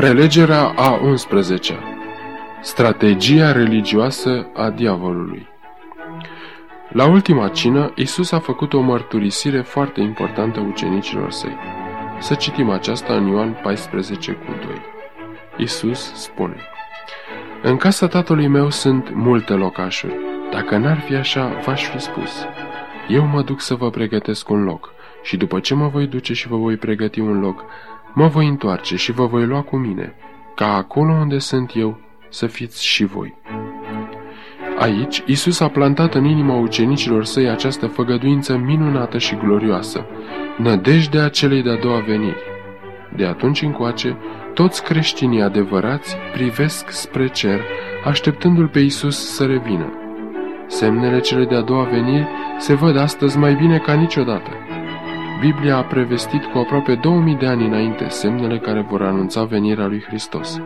Prelegerea a 11 Strategia religioasă a diavolului La ultima cină, Isus a făcut o mărturisire foarte importantă ucenicilor săi. Să citim aceasta în Ioan 14 cu 2. Isus spune În casa tatălui meu sunt multe locașuri. Dacă n-ar fi așa, v-aș fi spus. Eu mă duc să vă pregătesc un loc și după ce mă voi duce și vă voi pregăti un loc, mă voi întoarce și vă voi lua cu mine, ca acolo unde sunt eu să fiți și voi. Aici, Isus a plantat în inima ucenicilor săi această făgăduință minunată și glorioasă, nădejdea celei de-a doua veniri. De atunci încoace, toți creștinii adevărați privesc spre cer, așteptându-L pe Isus să revină. Semnele cele de-a doua veniri se văd astăzi mai bine ca niciodată. Biblia a prevestit cu aproape 2000 de ani înainte semnele care vor anunța venirea lui Hristos.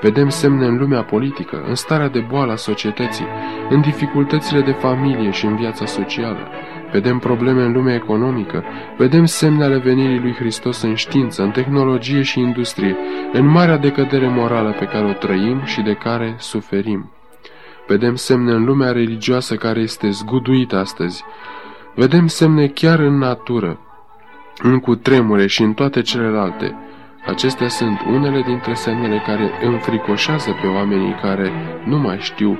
Vedem semne în lumea politică, în starea de boală a societății, în dificultățile de familie și în viața socială. Vedem probleme în lumea economică, vedem semne ale venirii lui Hristos în știință, în tehnologie și industrie, în marea decădere morală pe care o trăim și de care suferim. Vedem semne în lumea religioasă care este zguduită astăzi, Vedem semne chiar în natură, în cutremure și în toate celelalte. Acestea sunt unele dintre semnele care înfricoșează pe oamenii care nu mai știu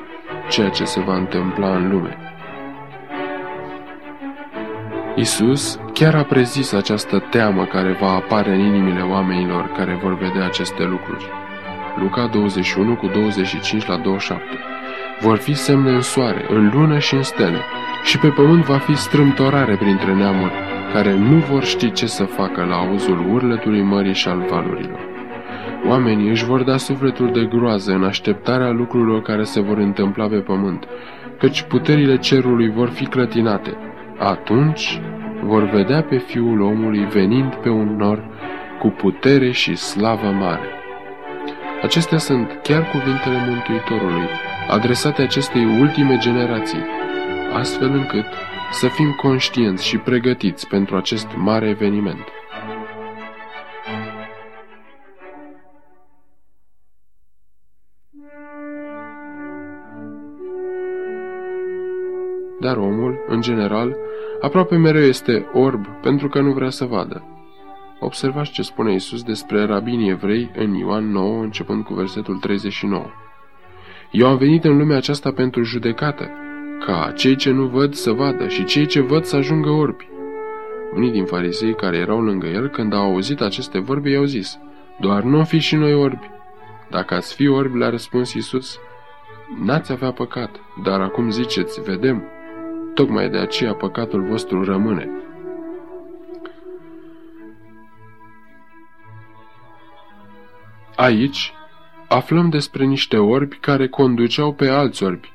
ceea ce se va întâmpla în lume. Isus chiar a prezis această teamă care va apare în inimile oamenilor care vor vedea aceste lucruri. Luca 21 cu 25 la 27 Vor fi semne în soare, în lună și în stele, și pe pământ va fi strâmtorare printre neamuri, care nu vor ști ce să facă la auzul urletului mării și al valurilor. Oamenii își vor da sufletul de groază în așteptarea lucrurilor care se vor întâmpla pe pământ, căci puterile cerului vor fi clătinate. Atunci vor vedea pe Fiul omului venind pe un nor cu putere și slavă mare. Acestea sunt chiar cuvintele Mântuitorului, adresate acestei ultime generații, astfel încât să fim conștienți și pregătiți pentru acest mare eveniment. Dar omul, în general, aproape mereu este orb pentru că nu vrea să vadă. Observați ce spune Isus despre rabinii evrei în Ioan 9, începând cu versetul 39. Eu am venit în lumea aceasta pentru judecată, ca cei ce nu văd să vadă și cei ce văd să ajungă orbi. Unii din farisei care erau lângă el, când au auzit aceste vorbe, i-au zis, Doar nu fi și noi orbi. Dacă ați fi orbi, le-a răspuns Iisus, N-ați avea păcat, dar acum ziceți, vedem, tocmai de aceea păcatul vostru rămâne. Aici aflăm despre niște orbi care conduceau pe alți orbi,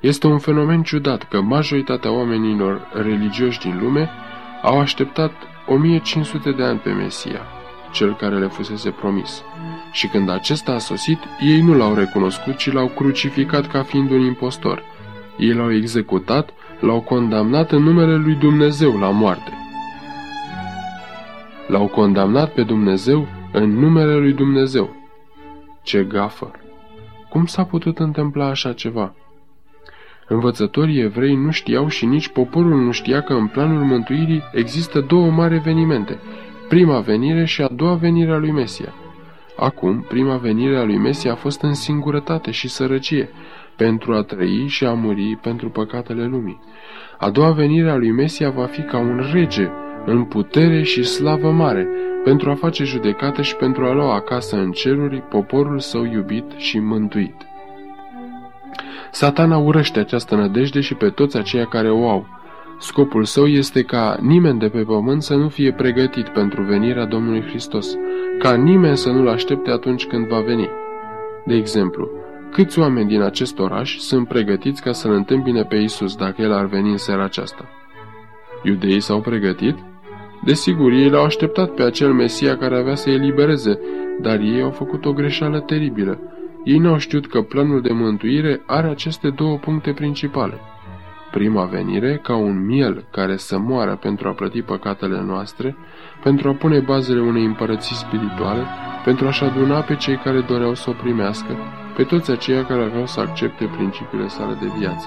este un fenomen ciudat că majoritatea oamenilor religioși din lume au așteptat 1500 de ani pe Mesia, cel care le fusese promis. Și când acesta a sosit, ei nu l-au recunoscut, ci l-au crucificat ca fiind un impostor. Ei l-au executat, l-au condamnat în numele lui Dumnezeu la moarte. L-au condamnat pe Dumnezeu în numele lui Dumnezeu. Ce gafă! Cum s-a putut întâmpla așa ceva? Învățătorii evrei nu știau și nici poporul nu știa că în planul mântuirii există două mari evenimente, prima venire și a doua venire a lui Mesia. Acum, prima venire a lui Mesia a fost în singurătate și sărăcie, pentru a trăi și a muri pentru păcatele lumii. A doua venire a lui Mesia va fi ca un rege, în putere și slavă mare, pentru a face judecată și pentru a lua acasă în ceruri poporul său iubit și mântuit. Satana urăște această nădejde și pe toți aceia care o au. Scopul său este ca nimeni de pe pământ să nu fie pregătit pentru venirea Domnului Hristos, ca nimeni să nu-L aștepte atunci când va veni. De exemplu, câți oameni din acest oraș sunt pregătiți ca să-L întâmpine pe Isus dacă El ar veni în seara aceasta? Iudeii s-au pregătit? Desigur, ei l-au așteptat pe acel Mesia care avea să elibereze, dar ei au făcut o greșeală teribilă. Ei n-au știut că planul de mântuire are aceste două puncte principale. Prima venire, ca un miel care să moară pentru a plăti păcatele noastre, pentru a pune bazele unei împărății spirituale, pentru a-și aduna pe cei care doreau să o primească, pe toți aceia care aveau să accepte principiile sale de viață.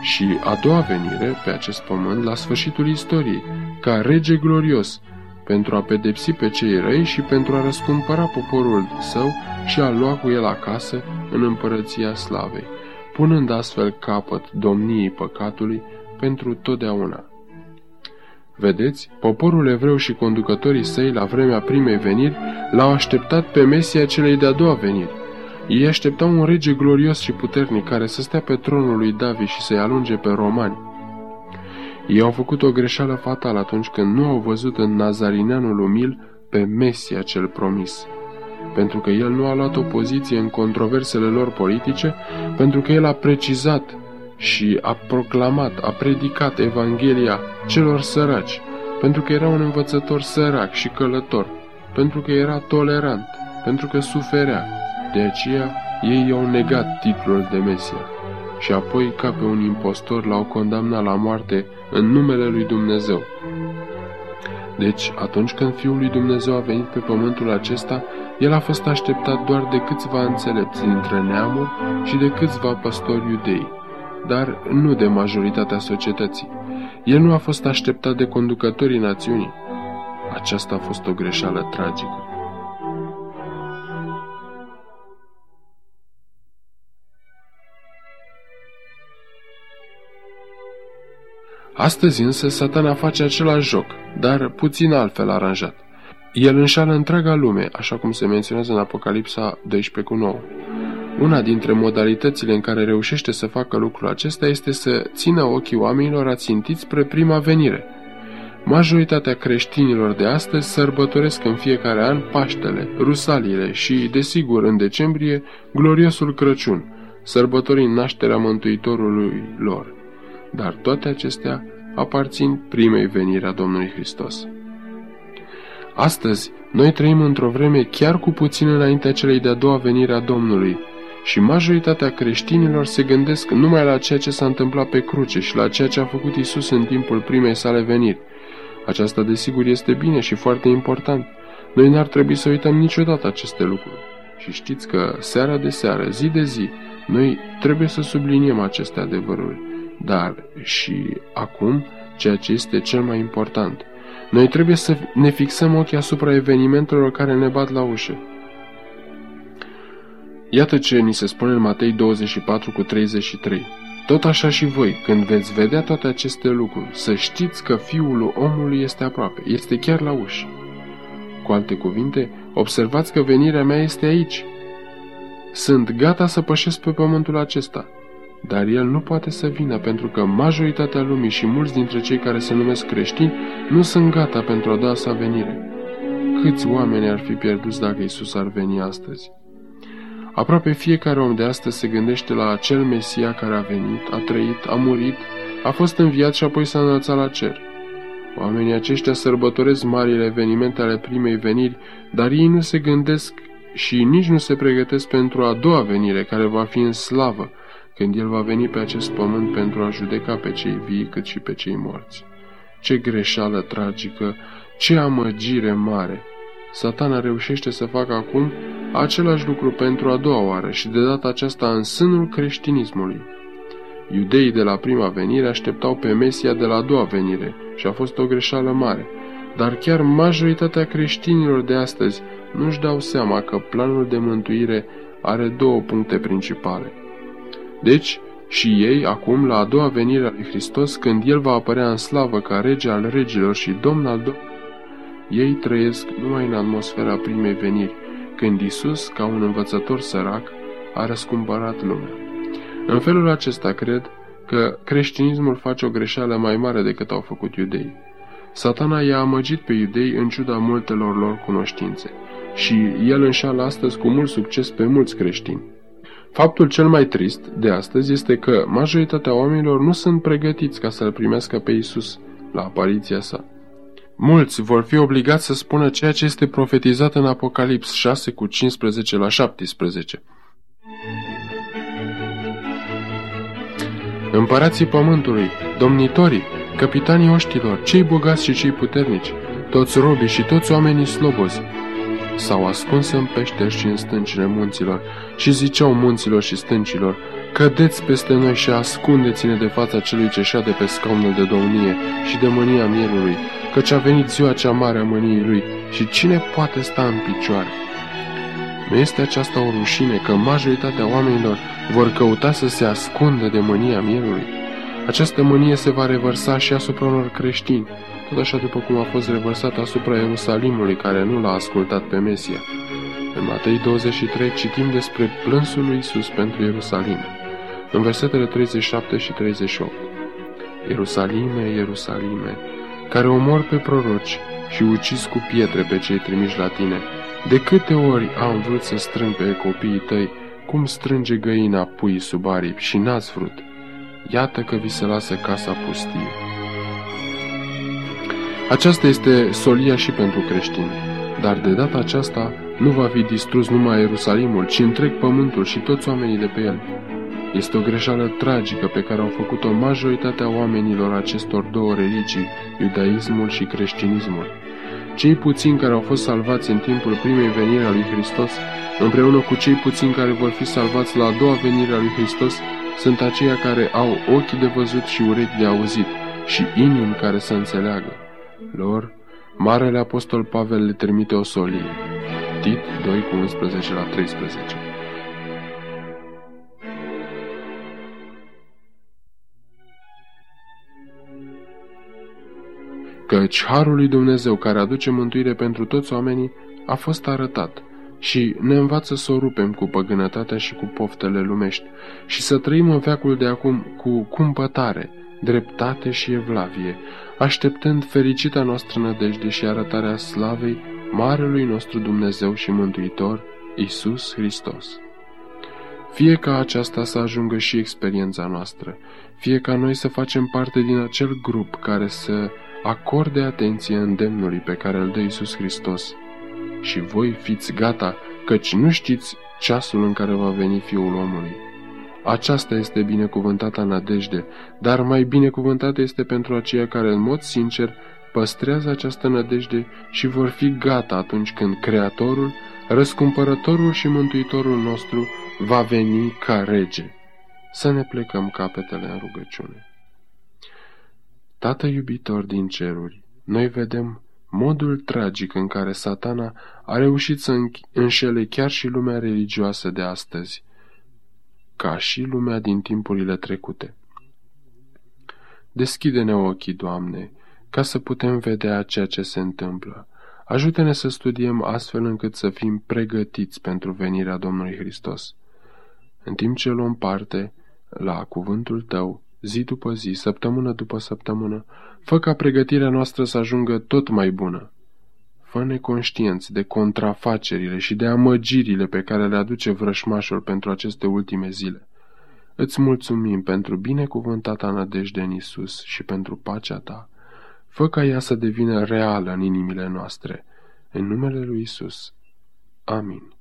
Și a doua venire pe acest pământ la sfârșitul istoriei, ca rege glorios, pentru a pedepsi pe cei răi și pentru a răscumpăra poporul său și a lua cu el acasă în împărăția slavei, punând astfel capăt domniei păcatului pentru totdeauna. Vedeți, poporul evreu și conducătorii săi la vremea primei veniri l-au așteptat pe Mesia celei de-a doua veniri. Ei așteptau un rege glorios și puternic care să stea pe tronul lui David și să-i alunge pe romani. Ei au făcut o greșeală fatală atunci când nu au văzut în Nazarineanul umil pe Mesia cel promis. Pentru că el nu a luat o poziție în controversele lor politice, pentru că el a precizat și a proclamat, a predicat Evanghelia celor săraci, pentru că era un învățător sărac și călător, pentru că era tolerant, pentru că suferea. De aceea ei i-au negat titlul de Mesia și apoi, ca pe un impostor, l-au condamnat la moarte în numele lui Dumnezeu. Deci, atunci când Fiul lui Dumnezeu a venit pe pământul acesta, el a fost așteptat doar de câțiva înțelepți dintre neamuri și de câțiva păstori iudei, dar nu de majoritatea societății. El nu a fost așteptat de conducătorii națiunii. Aceasta a fost o greșeală tragică. Astăzi însă satana face același joc, dar puțin altfel aranjat. El înșală întreaga lume, așa cum se menționează în Apocalipsa 12 cu 9. Una dintre modalitățile în care reușește să facă lucrul acesta este să țină ochii oamenilor ațintiți spre prima venire. Majoritatea creștinilor de astăzi sărbătoresc în fiecare an Paștele, Rusaliile și, desigur, în decembrie, gloriosul Crăciun, sărbătorind nașterea Mântuitorului lor. Dar toate acestea aparțin primei veniri a Domnului Hristos. Astăzi, noi trăim într-o vreme chiar cu puțin înaintea celei de-a doua venire a Domnului și majoritatea creștinilor se gândesc numai la ceea ce s-a întâmplat pe cruce și la ceea ce a făcut Isus în timpul primei sale veniri. Aceasta, desigur, este bine și foarte important. Noi n-ar trebui să uităm niciodată aceste lucruri. Și știți că, seara de seară, zi de zi, noi trebuie să subliniem aceste adevăruri. Dar și acum, ceea ce este cel mai important, noi trebuie să ne fixăm ochii asupra evenimentelor care ne bat la ușă. Iată ce ni se spune în Matei 24 cu 33. Tot așa și voi, când veți vedea toate aceste lucruri, să știți că Fiul omului este aproape, este chiar la ușă. Cu alte cuvinte, observați că venirea mea este aici. Sunt gata să pășesc pe pământul acesta, dar el nu poate să vină pentru că majoritatea lumii și mulți dintre cei care se numesc creștini nu sunt gata pentru a da sa venire. Câți oameni ar fi pierduți dacă Isus ar veni astăzi? Aproape fiecare om de astăzi se gândește la acel Mesia care a venit, a trăit, a murit, a fost înviat și apoi s-a înălțat la cer. Oamenii aceștia sărbătoresc marile evenimente ale primei veniri, dar ei nu se gândesc și nici nu se pregătesc pentru a doua venire, care va fi în slavă, când El va veni pe acest pământ pentru a judeca pe cei vii cât și pe cei morți. Ce greșeală tragică, ce amăgire mare! Satana reușește să facă acum același lucru pentru a doua oară și de data aceasta în sânul creștinismului. Iudeii de la prima venire așteptau pe Mesia de la a doua venire și a fost o greșeală mare. Dar chiar majoritatea creștinilor de astăzi nu-și dau seama că planul de mântuire are două puncte principale. Deci, și ei, acum, la a doua venire a lui Hristos, când El va apărea în slavă ca rege al regilor și domn al domnilor, ei trăiesc numai în atmosfera primei veniri, când Isus, ca un învățător sărac, a răscumpărat lumea. În felul acesta cred că creștinismul face o greșeală mai mare decât au făcut iudeii. Satana i-a amăgit pe iudei în ciuda multelor lor cunoștințe și el înșală astăzi cu mult succes pe mulți creștini. Faptul cel mai trist de astăzi este că majoritatea oamenilor nu sunt pregătiți ca să-L primească pe Isus la apariția sa. Mulți vor fi obligați să spună ceea ce este profetizat în Apocalips 6 cu 15 la 17. Împărații pământului, domnitorii, capitanii oștilor, cei bogați și cei puternici, toți robii și toți oamenii slobozi, s-au ascuns în peșteri și în stâncile munților și ziceau munților și stâncilor, Cădeți peste noi și ascundeți-ne de fața celui ce șade pe scaunul de domnie și de mânia mielului, căci a venit ziua cea mare a mâniei lui și cine poate sta în picioare? Nu este aceasta o rușine că majoritatea oamenilor vor căuta să se ascundă de mânia mielului? Această mânie se va revărsa și asupra unor creștini, tot așa după cum a fost revărsat asupra Ierusalimului care nu l-a ascultat pe Mesia. În Matei 23 citim despre plânsul lui Isus pentru Ierusalim, în versetele 37 și 38. Ierusalime, Ierusalime, care omor pe proroci și ucis cu pietre pe cei trimiși la tine, de câte ori am vrut să strâng pe copiii tăi, cum strânge găina pui sub aripi și n-ați vrut. Iată că vi se lasă casa pustie. Aceasta este solia și pentru creștini, dar de data aceasta nu va fi distrus numai Ierusalimul, ci întreg pământul și toți oamenii de pe el. Este o greșeală tragică pe care au făcut-o majoritatea oamenilor acestor două religii, iudaismul și creștinismul. Cei puțini care au fost salvați în timpul primei veniri a lui Hristos, împreună cu cei puțini care vor fi salvați la a doua venire a lui Hristos, sunt aceia care au ochi de văzut și urechi de auzit și inimi care să înțeleagă. Lor, Marele Apostol Pavel le trimite o solie. Tit 2 cu 11 la 13 Căci Harul lui Dumnezeu care aduce mântuire pentru toți oamenii a fost arătat și ne învață să o rupem cu păgânătatea și cu poftele lumești și să trăim în veacul de acum cu cumpătare, dreptate și evlavie, așteptând fericita noastră nădejde și arătarea slavei Marelui nostru Dumnezeu și Mântuitor, Isus Hristos. Fie ca aceasta să ajungă și experiența noastră, fie ca noi să facem parte din acel grup care să acorde atenție îndemnului pe care îl dă Isus Hristos. Și voi fiți gata, căci nu știți ceasul în care va veni Fiul omului. Aceasta este binecuvântata nădejde, dar mai binecuvântată este pentru aceia care în mod sincer păstrează această nădejde și vor fi gata atunci când Creatorul, Răscumpărătorul și Mântuitorul nostru va veni ca rege. Să ne plecăm capetele în rugăciune. Tată iubitor din ceruri, noi vedem modul tragic în care satana a reușit să înșele chiar și lumea religioasă de astăzi, ca și lumea din timpurile trecute. Deschide-ne ochii, Doamne, ca să putem vedea ceea ce se întâmplă. Ajută-ne să studiem astfel încât să fim pregătiți pentru venirea Domnului Hristos. În timp ce luăm parte la cuvântul Tău, zi după zi, săptămână după săptămână, fă ca pregătirea noastră să ajungă tot mai bună. Fă-ne conștienți de contrafacerile și de amăgirile pe care le aduce vrășmașul pentru aceste ultime zile. Îți mulțumim pentru binecuvântata nădejde în Isus și pentru pacea ta. Fă ca ea să devină reală în inimile noastre. În numele lui Isus. Amin.